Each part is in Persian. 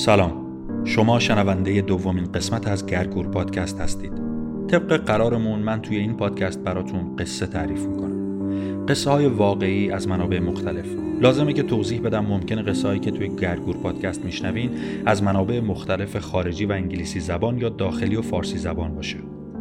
سلام. شما شنونده دومین قسمت از گرگور پادکست هستید. طبق قرارمون من توی این پادکست براتون قصه تعریف می‌کنم. قصه های واقعی از منابع مختلف. لازمه که توضیح بدم ممکنه قصه هایی که توی گرگور پادکست میشنوین از منابع مختلف خارجی و انگلیسی زبان یا داخلی و فارسی زبان باشه.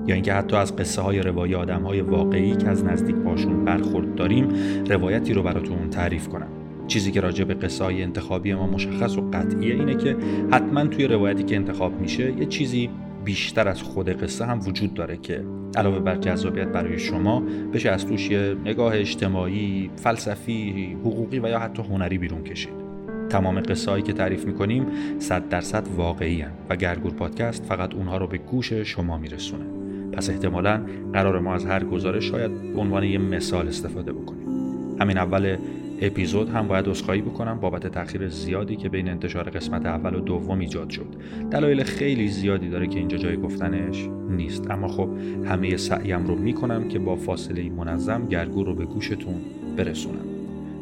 یا اینکه حتی از قصه های روایی آدم های واقعی که از نزدیک باشون برخورد داریم روایتی رو براتون تعریف کنم. چیزی که راجع به قصه های انتخابی ما مشخص و قطعیه اینه که حتما توی روایتی که انتخاب میشه یه چیزی بیشتر از خود قصه هم وجود داره که علاوه بر جذابیت برای شما بشه از توش یه نگاه اجتماعی، فلسفی، حقوقی و یا حتی هنری بیرون کشید. تمام قصه که تعریف می‌کنیم صد درصد واقعی هن و گرگور پادکست فقط اونها رو به گوش شما میرسونه. پس احتمالا قرار ما از هر گزارش شاید به عنوان یه مثال استفاده بکنیم. همین اول اپیزود هم باید عذرخواهی بکنم بابت تاخیر زیادی که بین انتشار قسمت اول و دوم ایجاد شد. دلایل خیلی زیادی داره که اینجا جای گفتنش نیست. اما خب همه سعیم رو می‌کنم که با فاصله منظم گرگو رو به گوشتون برسونم.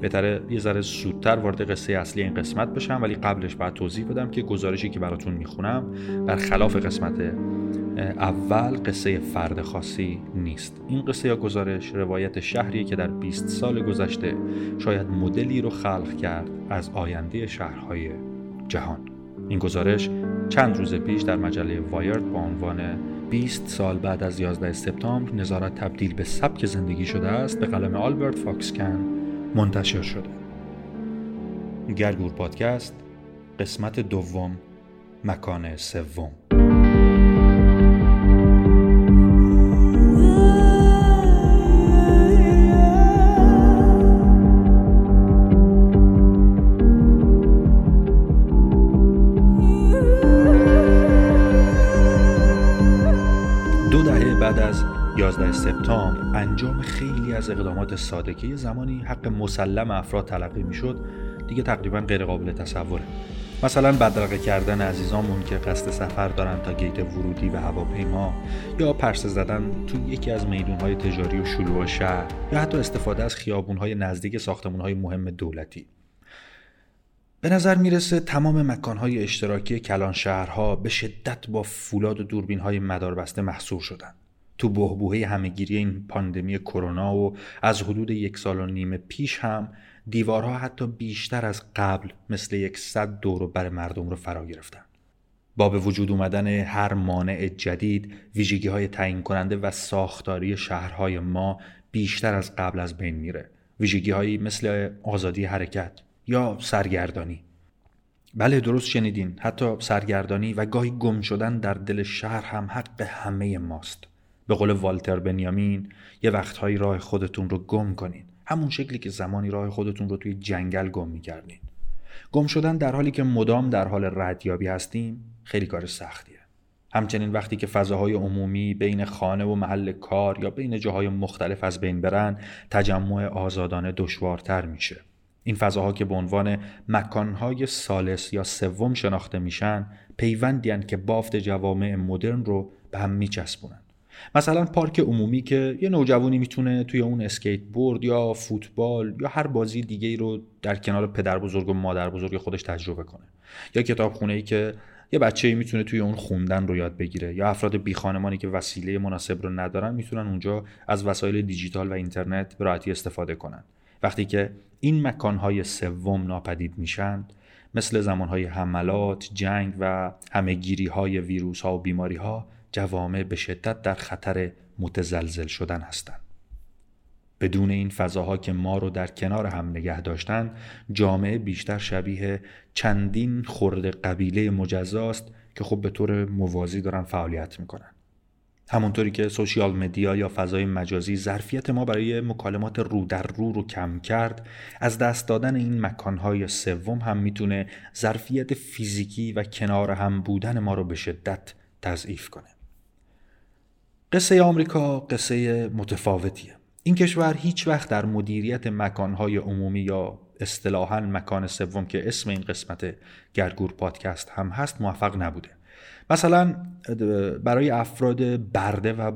بهتره یه ذره زودتر وارد قصه اصلی این قسمت بشم ولی قبلش باید توضیح بدم که گزارشی که براتون می‌خونم برخلاف قسمت اول قصه فرد خاصی نیست. این قصه یا گزارش روایت شهری که در 20 سال گذشته شاید مدلی رو خلق کرد از آینده شهرهای جهان. این گزارش چند روز پیش در مجله وایرد با عنوان 20 سال بعد از 11 سپتامبر نظارت تبدیل به سبک زندگی شده است به قلم آلبرت فاکسکن منتشر شده. گرگور پادکست قسمت دوم مکان سوم. بعد از 11 سپتامبر انجام خیلی از اقدامات ساده که یه زمانی حق مسلم افراد تلقی می‌شد دیگه تقریبا غیر قابل تصوره. مثلا بدرقه کردن عزیزامون که قصد سفر دارن تا گیت ورودی و هواپیما یا پرسه زدن تو یکی از میدونهای تجاری و شلوغ شهر یا حتی استفاده از خیابونهای نزدیک ساختمونهای مهم دولتی. به نظر می‌رسه تمام مکانهای اشتراکی کلان شهرها به شدت با فولاد و دوربین های مداربسته محصور شدند. تو بهبوهه همهگیری این پاندمی کرونا و از حدود یک سال و نیم پیش هم دیوارها حتی بیشتر از قبل مثل یک صد دور بر مردم رو فرا گرفتن با به وجود اومدن هر مانع جدید ویژگی های تعیین کننده و ساختاری شهرهای ما بیشتر از قبل از بین میره ویژگی هایی مثل آزادی حرکت یا سرگردانی. بله درست شنیدین. حتی سرگردانی و گاهی گم شدن در دل شهر هم حق همه ماست. به قول والتر بنیامین یه وقتهایی راه خودتون رو گم کنین. همون شکلی که زمانی راه خودتون رو توی جنگل گم می‌کردین. گم شدن در حالی که مدام در حال ردیابی هستیم خیلی کار سختیه. همچنین وقتی که فضاهای عمومی بین خانه و محل کار یا بین جاهای مختلف از بین برن تجمع آزادانه دشوارتر میشه. این فضاها که به عنوان مکانهای سالس یا سوم شناخته میشن پیوندی که بافت جوامع مدرن رو به هم میچسبونن. مثلا پارک عمومی که یه نوجوانی می‌تونه توی اون اسکیت بورد یا فوتبال یا هر بازی دیگه رو در کنار پدر بزرگ و مادر بزرگ خودش تجربه کنه. یا کتابخونه ای که یه بچه ای می‌تونه توی اون خوندن رو یاد بگیره. یا افراد بی خانمانی که وسیله مناسب رو ندارن می‌تونن اونجا از وسایل دیجیتال و اینترنت به راحتی استفاده کنن. وقتی که این مکانهای سوم ناپدید میشن مثل زمانهای حملات، جنگ و همهگیری های ویروس ها و بیماری ها جوامع به شدت در خطر متزلزل شدن هستند. بدون این فضاها که ما رو در کنار هم نگه داشتن جامعه بیشتر شبیه چندین خرد قبیله مجزاست که خب به طور موازی دارن فعالیت می‌کنن همونطوری که سوشیال مدیا یا فضای مجازی ظرفیت ما برای مکالمات رو در رو رو کم کرد از دست دادن این مکانهای سوم هم می‌تونه ظرفیت فیزیکی و کنار هم بودن ما رو به شدت تضعیف کنه. قصه آمریکا قصه متفاوتیه. این کشور هیچ وقت در مدیریت مکانهای عمومی یا اصطلاحا مکان سوم که اسم این قسمت گرگور پادکست هم هست موفق نبوده. مثلا برای افراد برده و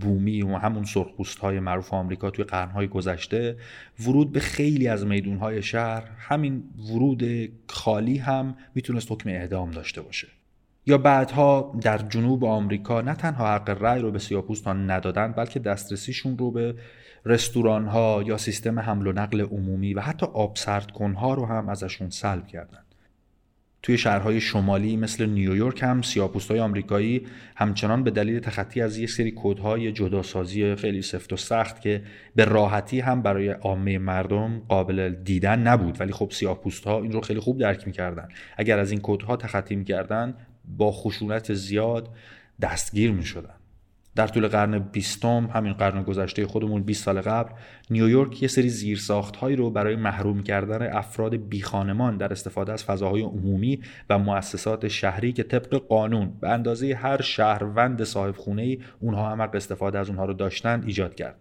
بومی و همون سرخپوست های معروف آمریکا توی قرنهای گذشته ورود به خیلی از میدون های شهر همین ورود خالی هم می‌تونست حکم اعدام داشته باشه. یا بعدها در جنوب آمریکا نه تنها حق رأی رو به سیاپوستان ندادن بلکه دسترسیشون رو به رستوران ها یا سیستم حمل و نقل عمومی و حتی آب ها رو هم ازشون سلب کردن. توی شهرهای شمالی مثل نیویورک هم سیاپوستای آمریکایی همچنان به دلیل تخطی از یک سری کودهای جداسازی خیلی سفت و سخت که به راحتی هم برای عامه مردم قابل دیدن نبود. ولی خب سیاپوستها این رو خیلی خوب درک می‌کردن. اگر از این کودها تخطی می‌کردن با خشونت زیاد دستگیر می‌شدن. در طول قرن بیستم همین قرن گذشته خودمون 20 سال قبل نیویورک یه سری زیرساخت هایی رو برای محروم کردن افراد بیخانمان در استفاده از فضاهای عمومی و مؤسسات شهری که طبق قانون به اندازه هر شهروند صاحب خونه ای اونها هم استفاده از اونها رو داشتند ایجاد کرد.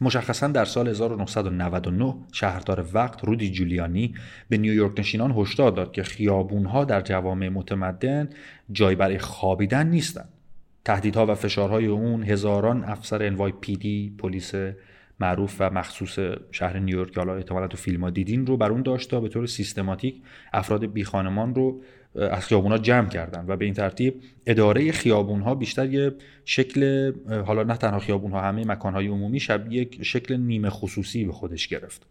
مشخصا در سال 1999 شهردار وقت رودی جولیانی به نیویورک نشینان هشدار داد که خیابونها در جوامع متمدن جای برای خوابیدن نیستند. تهدیدها و فشارهای اون هزاران افسر NYPD پلیس معروف و مخصوص شهر نیویورک حالا احتمالا تو فیلم ها دیدین رو بر اون داشت تا به طور سیستماتیک افراد بی خانمان رو از خیابون ها جمع کردن و به این ترتیب اداره خیابون ها بیشتر یه شکل حالا نه تنها خیابون ها همه مکان های عمومی شب یک شکل نیمه خصوصی به خودش گرفت.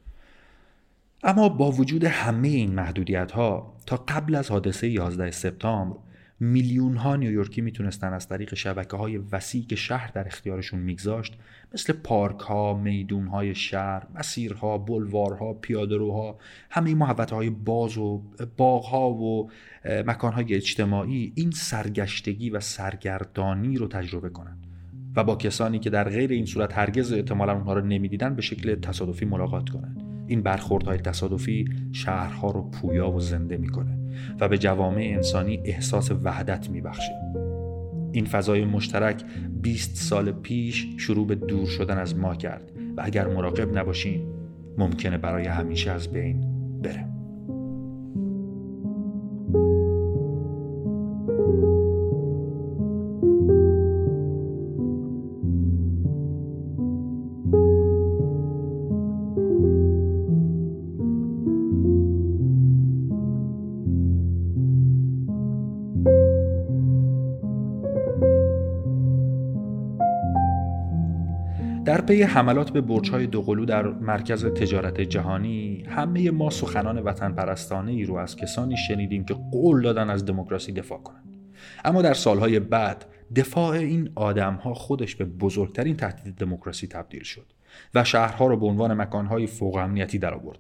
اما با وجود همه این محدودیت ها تا قبل از حادثه 11 سپتامبر میلیون ها نیویورکی می‌تونستن از طریق شبکه های وسیع که شهر در اختیارشون میگذاشت مثل پارک ها، میدون های شهر، مسیرها، بلوارها، پیادهروها، همه محوطه های باز و باغ ها و مکان های اجتماعی این سرگشتگی و سرگردانی رو تجربه کنند. و با کسانی که در غیر این صورت هرگز احتمالا اونها رو نمی‌دیدن به شکل تصادفی ملاقات کنند. این برخوردهای تصادفی شهرها رو پویا و زنده می‌کنه. و به جوامع انسانی احساس وحدت میبخشه. این فضای مشترک 20 سال پیش شروع به دور شدن از ما کرد و اگر مراقب نباشیم ممکنه برای همیشه از بین بره. پی حملات به برج‌های دوقلو در مرکز تجارت جهانی همه ما سخنان وطن پرستانه ای رو از کسانی شنیدیم که قول دادن از دموکراسی دفاع کنند. اما در سالهای بعد دفاع این آدمها خودش به بزرگترین تهدید دموکراسی تبدیل شد و شهرها رو به عنوان مکانهای فوق امنیتی درآورد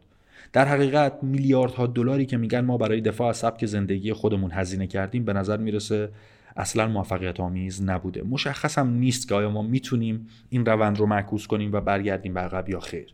در حقیقت میلیاردها دلاری که میگن ما برای دفاع از سبک زندگی خودمون هزینه کردیم به نظر می‌رسه اصلا موفقیت آمیز نبوده. مشخص هم نیست که آیا ما می‌تونیم این روند رو معکوس کنیم و برگردیم به عقب یا خیر.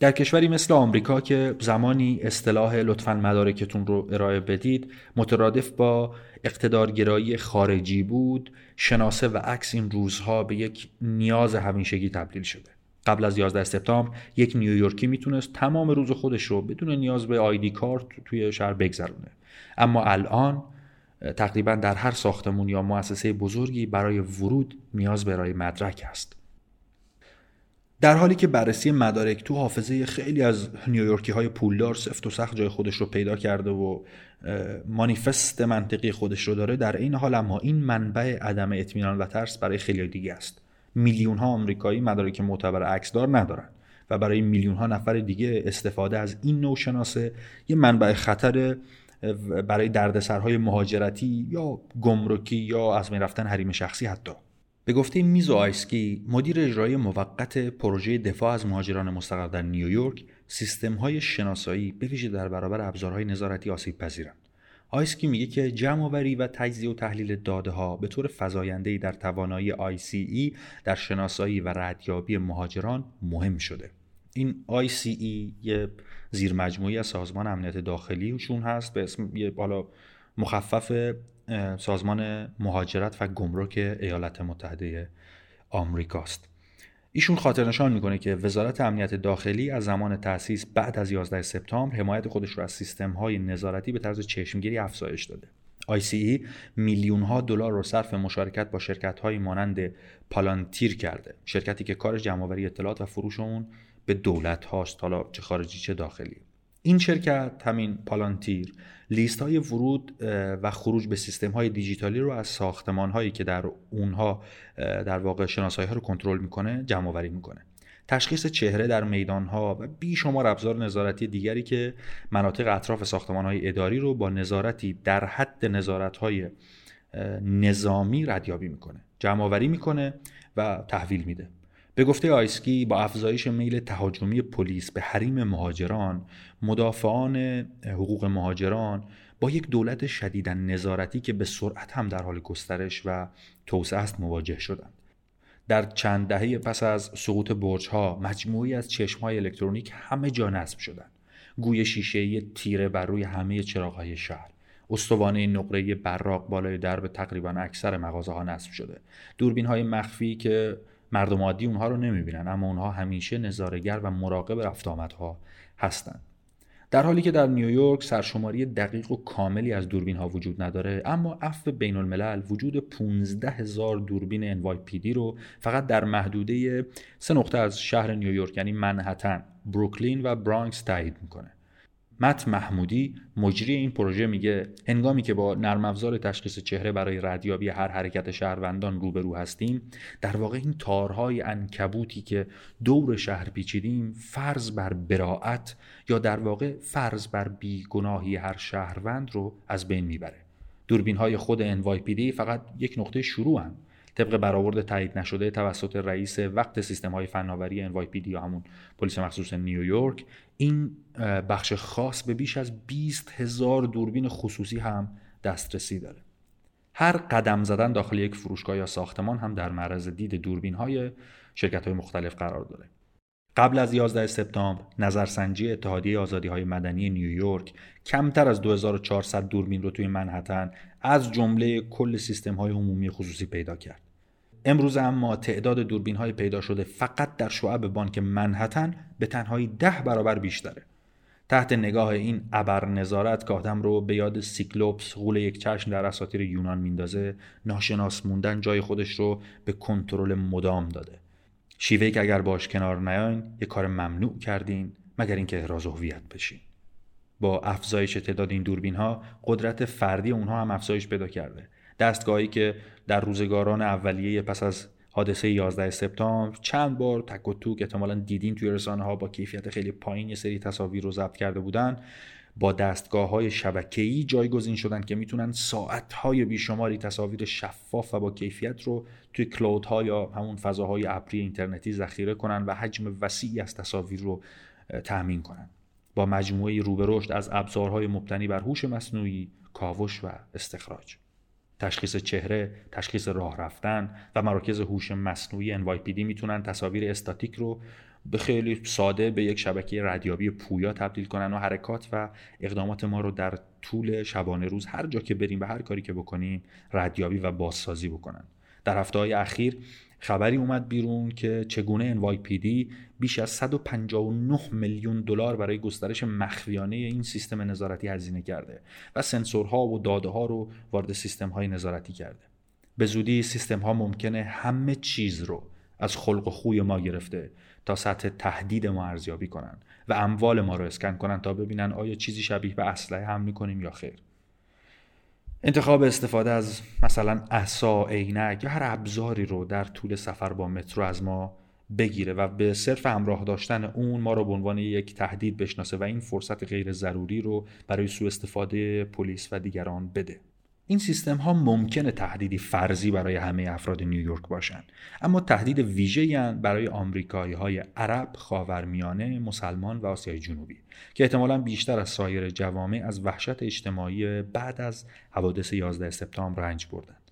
در کشوری مثل آمریکا که زمانی اصطلاح لطفا مدارکتون رو ارائه بدید مترادف با اقتدارگرایی خارجی بود شناسه و عکس این روزها به یک نیاز همیشگی تبدیل شده. قبل از 11 سپتامبر یک نیویورکی می‌تونست تمام روز خودش رو بدون نیاز به آیدی کارت توی شهر بگذرونه. اما الان تقریبا در هر ساختمون یا مؤسسه بزرگی برای ورود نیاز ارائه مدرک است در حالی که بررسی مدارک تو حافظه خیلی از نیویورکی های پولدار سفت و سخت جای خودش رو پیدا کرده و مانیفست منطقی خودش رو داره در این حال اما این منبع عدم اطمینان و ترس برای خیلی دیگه است. میلیون ها آمریکایی مدارک معتبر عکسدار ندارن و برای میلیون ها نفر دیگه استفاده از این نوع شناسه یه منبع خطر برای دردسرهای مهاجرتی یا گمرکی یا از می رفتن حریم شخصی حتی. به گفته میزو آیسکی مدیر اجرایی موقت پروژه دفاع از مهاجران مستقر در نیویورک سیستم های شناسایی به ویژه در برابر ابزارهای نظارتی آسیب پذیرند. آیسکی میگه که جمع آوری و تجزیه و تحلیل داده ها به طور فزاینده‌ای در توانایی ICE در شناسایی و ردیابی مهاجران مهم شده. این ICE یه زیر مجموعی از سازمان امنیت داخلیشون هست به اسم یه بالا مخفف سازمان مهاجرت و گمرک ایالات متحده آمریکاست. ایشون خاطر نشان می‌کنه که وزارت امنیت داخلی از زمان تأسیس بعد از 11 سپتامبر حمایت خودش رو از سیستم های نظارتی به طرز چشمگیری افزایش داده. ICE میلیون ها دلار رو صرف مشارکت با شرکت های مانند پالانتیر کرده شرکتی که کارش جمعآوری اطلاعات و فروش اون به دولت هاست حالا چه خارجی چه داخلی. این شرکت همین پالانتیر لیست های ورود و خروج به سیستم های دیجیتالی رو از ساختمان هایی که در اونها در واقع شناسایی ها رو کنترل می‌کنه جمع آوری می‌کنه. تشخیص چهره در میدان ها و بیشمار ابزار نظارتی دیگری که مناطق اطراف ساختمان های اداری رو با نظارتی در حد نظارت های نظامی ردیابی می‌کنه. جمع آوری می‌کنه و تحویل میده. به گفته آیسکی با افزایش میل تهاجمی پلیس به حریم مهاجران مدافعان حقوق مهاجران با یک دولت شدیدا نظارتی که به سرعت هم در حال گسترش و توسعه است مواجه شدند. در چند دهه پس از سقوط برج ها مجموعی از چشم های الکترونیک همه جا نصب شدند. گوی شیشه تیره بر روی همه چراغ های شهر. استوانه نقره براق بالای درب تقریبا اکثر مغازه ها نصب شده. دوربین های مخفی که مردم عادی اونها رو نمی‌بینن اما اونها همیشه نظارگر و مراقب رفت آمدها هستند در حالی که در نیویورک سرشماری دقیق و کاملی از دوربین ها وجود نداره اما عفو بین الملل وجود 15 هزار دوربین NYPD رو فقط در محدوده سه نقطه از شهر نیویورک یعنی منحتن، بروکلین و برانکس تایید می‌کنه. مت محمودی مجری این پروژه میگه هنگامی که با نرم افزار تشخیص چهره برای ردیابی هر حرکت شهروندان روبرو هستیم در واقع این تارهای انکبوتی که دور شهر پیچیدیم فرض بر براعت یا در واقع فرض بر بیگناهی هر شهروند رو از بین می‌بره دوربین های خود NYPD فقط یک نقطه شروع هم. طبق برآورد تایید نشده توسط رئیس وقت سیستم های فناوری NYPD یا همون پلیس مخصوص نیویورک این بخش خاص به بیش از 20 هزار دوربین خصوصی هم دسترسی داره. هر قدم زدن داخل یک فروشگاه یا ساختمان هم در معرض دید دوربین های شرکت های مختلف قرار داره. قبل از 11 سپتامبر نظرسنجی اتحادیه آزادی های مدنی نیویورک کمتر از 2400 دوربین رو توی منحتن از جمله کل سیستم های عمومی خصوصی پیدا کرد. امروز اما تعداد دوربین های پیدا شده فقط در شعب بانک منحتن به تنهایی ده برابر بیشتره. تحت نگاه این ابر نظارت که آدم رو به یاد سیکلوپس غول یک چشم در اساطیر یونان میندازه ناشناس موندن جای خودش رو به کنترل مدام داده شیوهی که اگر باش کنار نیاین یه کار ممنوع کردین مگر اینکه احراز هویت بشین. با افزایش تعداد این دوربین ها قدرت فردی اونها هم افزایش پیدا کرده. دستگاهی که در روزگاران اولیه پس از حادثه 11 سپتامبر چند بار تک و توک احتمالا دیدین توی رسانه ها با کیفیت خیلی پایین یه سری تصاویر رو ضبط کرده بودن. با دستگاه های شبکه‌ای جایگزین شدن که می‌تونن ساعت های بیشماری تصاویر شفاف و با کیفیت رو توی کلود ها یا همون فضاهای ابری اینترنتی ذخیره کنن و حجم وسیعی از تصاویر رو تأمین کنن. با مجموعه روبه رشد از ابزارهای مبتنی بر هوش مصنوعی کاوش و استخراج. تشخیص چهره، تشخیص راه رفتن و مراکز هوش مصنوعی NYPD می‌تونن تصاویر استاتیک رو به خیلی ساده به یک شبکه ردیابی پویا تبدیل کنن و حرکات و اقدامات ما رو در طول شبانه روز هر جا که بریم و هر کاری که بکنیم ردیابی و بازسازی بکنن. در هفته های اخیر خبری اومد بیرون که چگونه NYPD بیش از 159 میلیون دلار برای گسترش مخفیانه این سیستم نظارتی هزینه کرده و سنسورها و داده ها رو وارد سیستم های نظارتی کرده. به زودی سیستم ها ممکنه همه چیز رو از خلق و خوی ما گرفته تا سطح تهدید ما ارزیابی کنن و اموال ما رو اسکن کنن تا ببینن آیا چیزی شبیه به اسلحه هم می‌کنیم یا خیر. انتخاب استفاده از مثلا عصا عینک یا هر ابزاری رو در طول سفر با مترو از ما بگیره و به صرف همراه داشتن اون ما رو به عنوان یک تهدید بشناسه و این فرصت غیر ضروری رو برای سوء استفاده پلیس و دیگران بده. این سیستم ها ممکنه تهدیدی فرضی برای همه افراد نیویورک باشند اما تهدید ویژه برای آمریکایی های عرب، خاورمیانه، مسلمان و آسیای جنوبی که احتمالا بیشتر از سایر جوامع از وحشت اجتماعی بعد از حوادث 11 سپتامبر رنج بردند.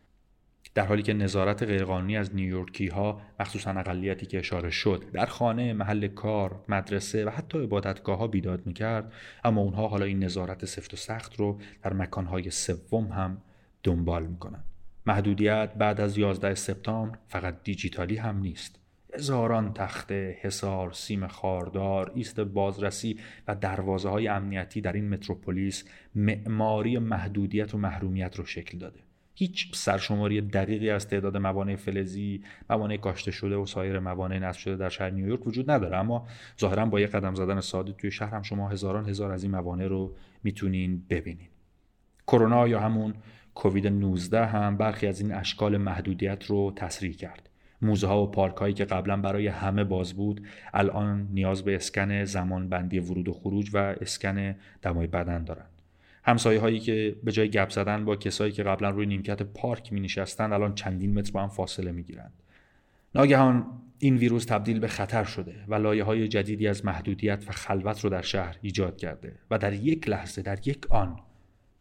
در حالی که نظارت غیرقانونی از نیویورکی ها مخصوصا اقلیتی که اشاره شد در خانه محل کار مدرسه و حتی عبادتگاه ها بیداد می‌کرد اما اونها حالا این نظارت سفت و سخت رو در مکانهای سوم هم دنبال می‌کنن محدودیت بعد از 11 سپتامبر فقط دیجیتالی هم نیست هزاران تخته، حصار، سیم خاردار، ایست بازرسی و دروازه های امنیتی در این متروپولیس معماری محدودیت و محرومیت رو شکل داده. هیچ سرشماری دقیقی از تعداد موانع فلزی، موانع کاشته شده و سایر موانع نصب شده در شهر نیویورک وجود نداره اما ظاهرا با یک قدم زدن ساده توی شهر هم شما هزاران هزار از این موانع رو می‌تونین ببینین. کرونا یا همون کووید 19 هم برخی از این اشکال محدودیت رو تسریع کرد. موزه ها و پارک هایی که قبلا برای همه باز بود الان نیاز به اسکن زمان بندی ورود و خروج و اسکن دمای بدن دارند. همسایه هایی که به جای گپ زدن با کسایی که قبلا روی نیمکت پارک می نشستن الان چندین متر با هم فاصله می گیرند. ناگهان این ویروس تبدیل به خطر شده و لایه های جدیدی از محدودیت و خلوت رو در شهر ایجاد کرده و در یک لحظه در یک آن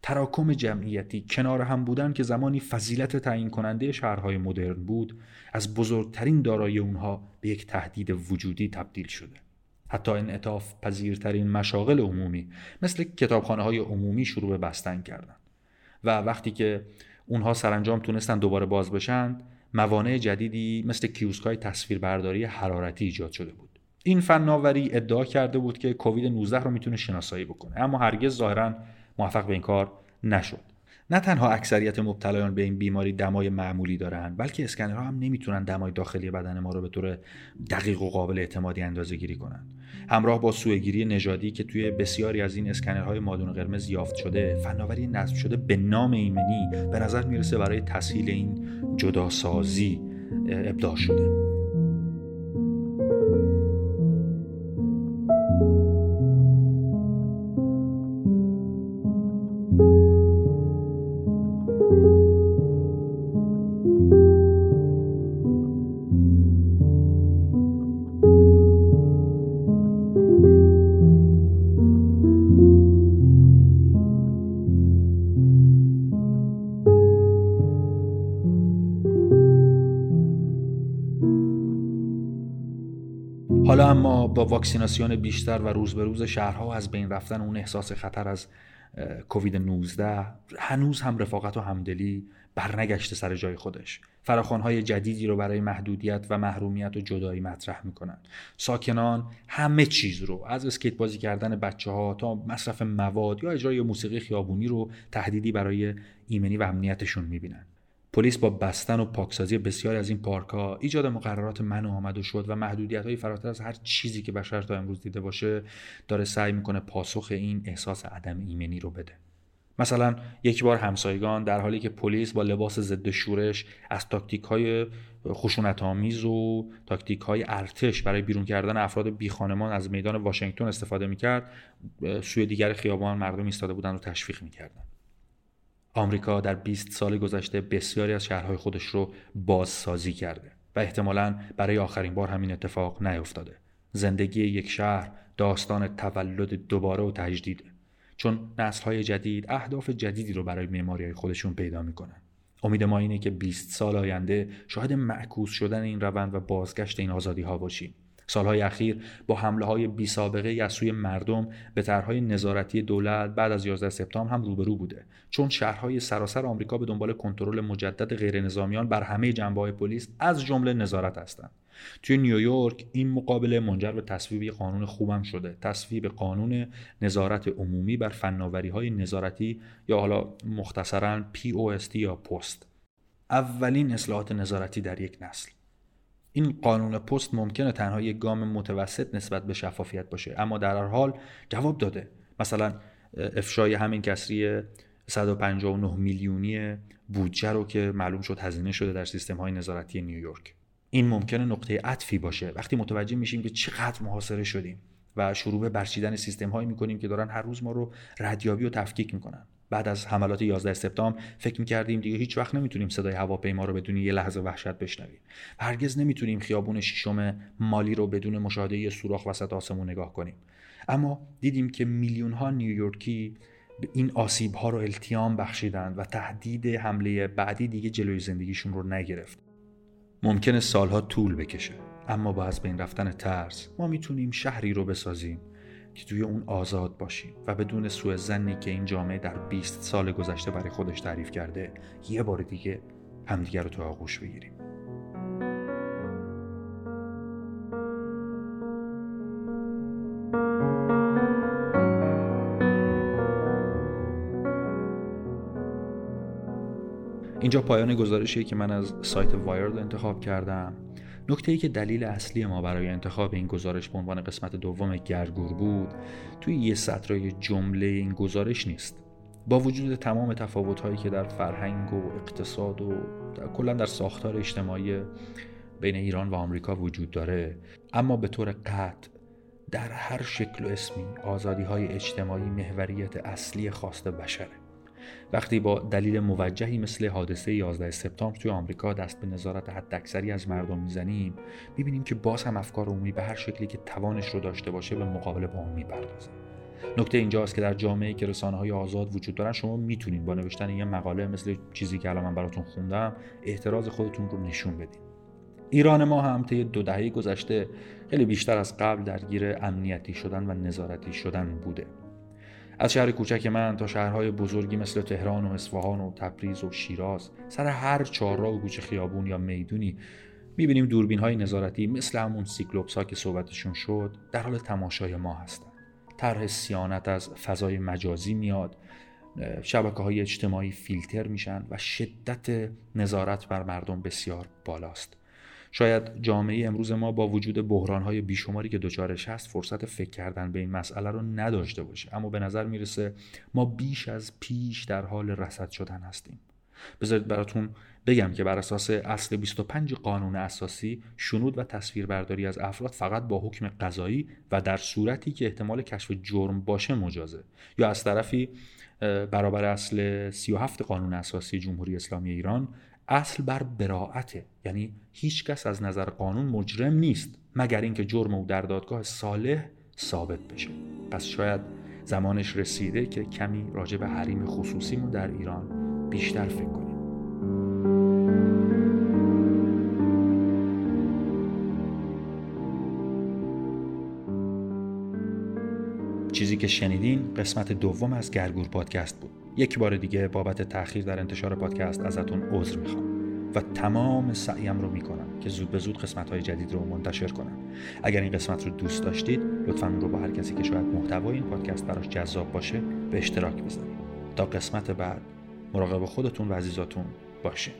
تراکم جمعیتی کنار هم بودن که زمانی فضیلت تعیین کننده شهرهای مدرن بود از بزرگترین دارایی اونها به یک تهدید وجودی تبدیل شده. حتی انعطاف پذیرترین مشاغل عمومی مثل کتابخانه های عمومی شروع به بستن کردند و وقتی که اونها سرانجام تونستن دوباره باز بشن موانع جدیدی مثل کیوسک های تصویربرداری حرارتی ایجاد شده بود. این فناوری ادعا کرده بود که کووید 19 رو می‌تونه شناسایی بکنه اما هرگز ظاهرا موفق به این کار نشد. نه تنها اکثریت مبتلایان به این بیماری دمای معمولی دارند بلکه اسکنرها هم نمی‌تونن دمای داخلی بدن ما رو به طور دقیق و قابل اعتمادی اندازه گیری کنند. همراه با سوگیری نژادی که توی بسیاری از این اسکنرهای مادون قرمز یافت شده فناوری نصب شده به نام ایمنی به نظر می‌رسه برای تسهیل این جداسازی ابداع شده. با واکسیناسیون بیشتر و روز به روز شهرها از بین رفتن اون احساس خطر از کووید 19 هنوز هم رفاقت و همدلی برنگشته سر جای خودش. فراخوانهای جدیدی رو برای محدودیت و محرومیت و جدایی مطرح می‌کنن. ساکنان همه چیز رو از اسکیت بازی کردن بچه ها تا مصرف مواد یا اجرای موسیقی خیابونی رو تهدیدی برای ایمنی و امنیتشون می‌بینن. پلیس با بستن و پاکسازی بسیاری از این پارک ها ایجاد مقررات من آمد و شد و محدودیت های فراتر از هر چیزی که بشر تا امروز دیده باشه داره سعی می‌کنه پاسخ این احساس عدم ایمنی رو بده. مثلا یک بار همسایگان در حالی که پلیس با لباس ضد شورش از تاکتیک های خشونت آمیز و تاکتیک های ارتش برای بیرون کردن افراد بی خانمان از میدان واشنگتن استفاده می‌کرد سوی دیگر خیابان مردم ایستاده بودن و تشویق می‌کردن. آمریکا در 20 سال گذشته بسیاری از شهرهای خودش رو بازسازی کرده و احتمالا برای آخرین بار همین اتفاق نیفتاده. زندگی یک شهر داستان تولد دوباره و تجدیده چون نسلهای جدید اهداف جدیدی رو برای معماری خودشون پیدا می‌کنن. امید ما اینه که 20 سال آینده شاهد معکوس شدن این روند و بازگشت این آزادی ها باشیم. سالهای اخیر با حمله های بی سابقه از سوی مردم به طرحهای نظارتی دولت بعد از 11 سپتامبر هم روبرو بوده. چون شهرهای سراسر آمریکا به دنبال کنترل مجدد غیر نظامیان بر همه جنبه های پلیس از جمله نظارت هستند. توی نیویورک این مقابله منجر به تصویب قانون خوبم شده. تصویب قانون نظارت عمومی بر فناوری های نظارتی یا حالا مختصرا POST یا پست اولین اصلاحات نظارتی در یک نسل. این قانون پست ممکنه تنها یک گام متوسط نسبت به شفافیت باشه. اما در هر حال جواب داده. مثلا افشای همین کسری 159 میلیونی بودجه رو که معلوم شد هزینه شده در سیستم های نظارتی نیویورک این ممکنه نقطه عطفی باشه. وقتی متوجه میشیم که چقدر محاصره شدیم و شروع به برچیدن سیستم هایی می‌کنیم که دارن هر روز ما رو ردیابی و تفکیک می‌کنن. بعد از حملات 11 سپتامبر فکر می‌کردیم دیگه هیچ وقت نمی‌تونیم صدای هواپیما رو بدون یه لحظه وحشت بشنویم. هرگز نمی‌تونیم خیابون ششم مالی رو بدون مشاهده یه سوراخ وسط آسمون نگاه کنیم. اما دیدیم که میلیون ها نیویورکی به این آسیب ها رو التیام بخشیدند و تهدید حمله بعدی دیگه جلوی زندگیشون رو نگرفت. ممکنه سالها طول بکشه اما با از بین رفتن ترس ما می‌تونیم شهری رو بسازیم که توی اون آزاد باشیم و بدون سوء زنی که این جامعه در 20 سال گذشته برای خودش تعریف کرده یه بار دیگه همدیگر رو تو آغوش بگیریم. اینجا پایان گزارشیه که من از سایت وایرد انتخاب کردم. نکته ای که دلیل اصلی ما برای انتخاب این گزارش به عنوان قسمت دوم گرگور بود توی یه سطرای جمله این گزارش نیست. با وجود تمام تفاوت‌هایی که در فرهنگ و اقتصاد و کلا در ساختار اجتماعی بین ایران و آمریکا وجود داره اما به طور قطع در هر شکل و اسمی آزادی های اجتماعی محوریت اصلی خواست بشره. وقتی با دلیل موجهی مثل حادثه 11 سپتامبر توی آمریکا دست به نظارت حداکثری از مردم می‌زنیم می‌بینیم که باز هم افکار عمومی به هر شکلی که توانش رو داشته باشه به مقابله با اون می‌پردازه. نکته اینجاست که در جامعه که رسانه های آزاد وجود دارن شما می‌تونید با نوشتن یه مقاله مثل چیزی که الان من براتون خوندم اعتراض خودتون رو نشون بدین. ایران ما هم طی دو دهه گذشته خیلی بیشتر از قبل درگیر امنیتی شدن و نظارتی شدن بوده. از شهر کوچک من تا شهرهای بزرگی مثل تهران و اصفهان و تبریز و شیراز سر هر چهارراه و کوچه خیابون یا می‌دونی می‌بینیم دوربین های نظارتی مثل همون سیکلوپس ها که صحبتشون شد در حال تماشای ما هستن. طرح سیانت از فضای مجازی میاد شبکه های اجتماعی فیلتر میشن و شدت نظارت بر مردم بسیار بالاست. شاید جامعه امروز ما با وجود بحرانهای بیشماری که دچارش هست فرصت فکر کردن به این مسئله رو نداشته باشه. اما به نظر می‌رسه ما بیش از پیش در حال رسد شدن هستیم. بذارید براتون بگم که بر اساس اصل 25 قانون اساسی شنود و تصویربرداری از افراد فقط با حکم قضایی و در صورتی که احتمال کشف جرم باشه مجازه. یا از طرفی برابر اصل 37 قانون اساسی جمهوری اسلامی ایران اصل بر براعته. یعنی هیچکس از نظر قانون مجرم نیست مگر اینکه جرم او در دادگاه صالح ثابت بشه. پس شاید زمانش رسیده که کمی راجع به حریم خصوصیمون در ایران بیشتر فکر کنیم. چیزی که شنیدین قسمت دوم از گرگور پادکست بود. یک بار دیگه بابت تاخیر در انتشار پادکست ازتون عذر می‌خوام و تمام سعیم رو می‌کنم که زود به زود قسمت های جدید رو منتشر کنم. اگر این قسمت رو دوست داشتید لطفا اون رو با هر کسی که شاید محتوای این پادکست براش جذاب باشه به اشتراک بذارید. تا قسمت بعد مراقب خودتون و عزیزاتون باشین.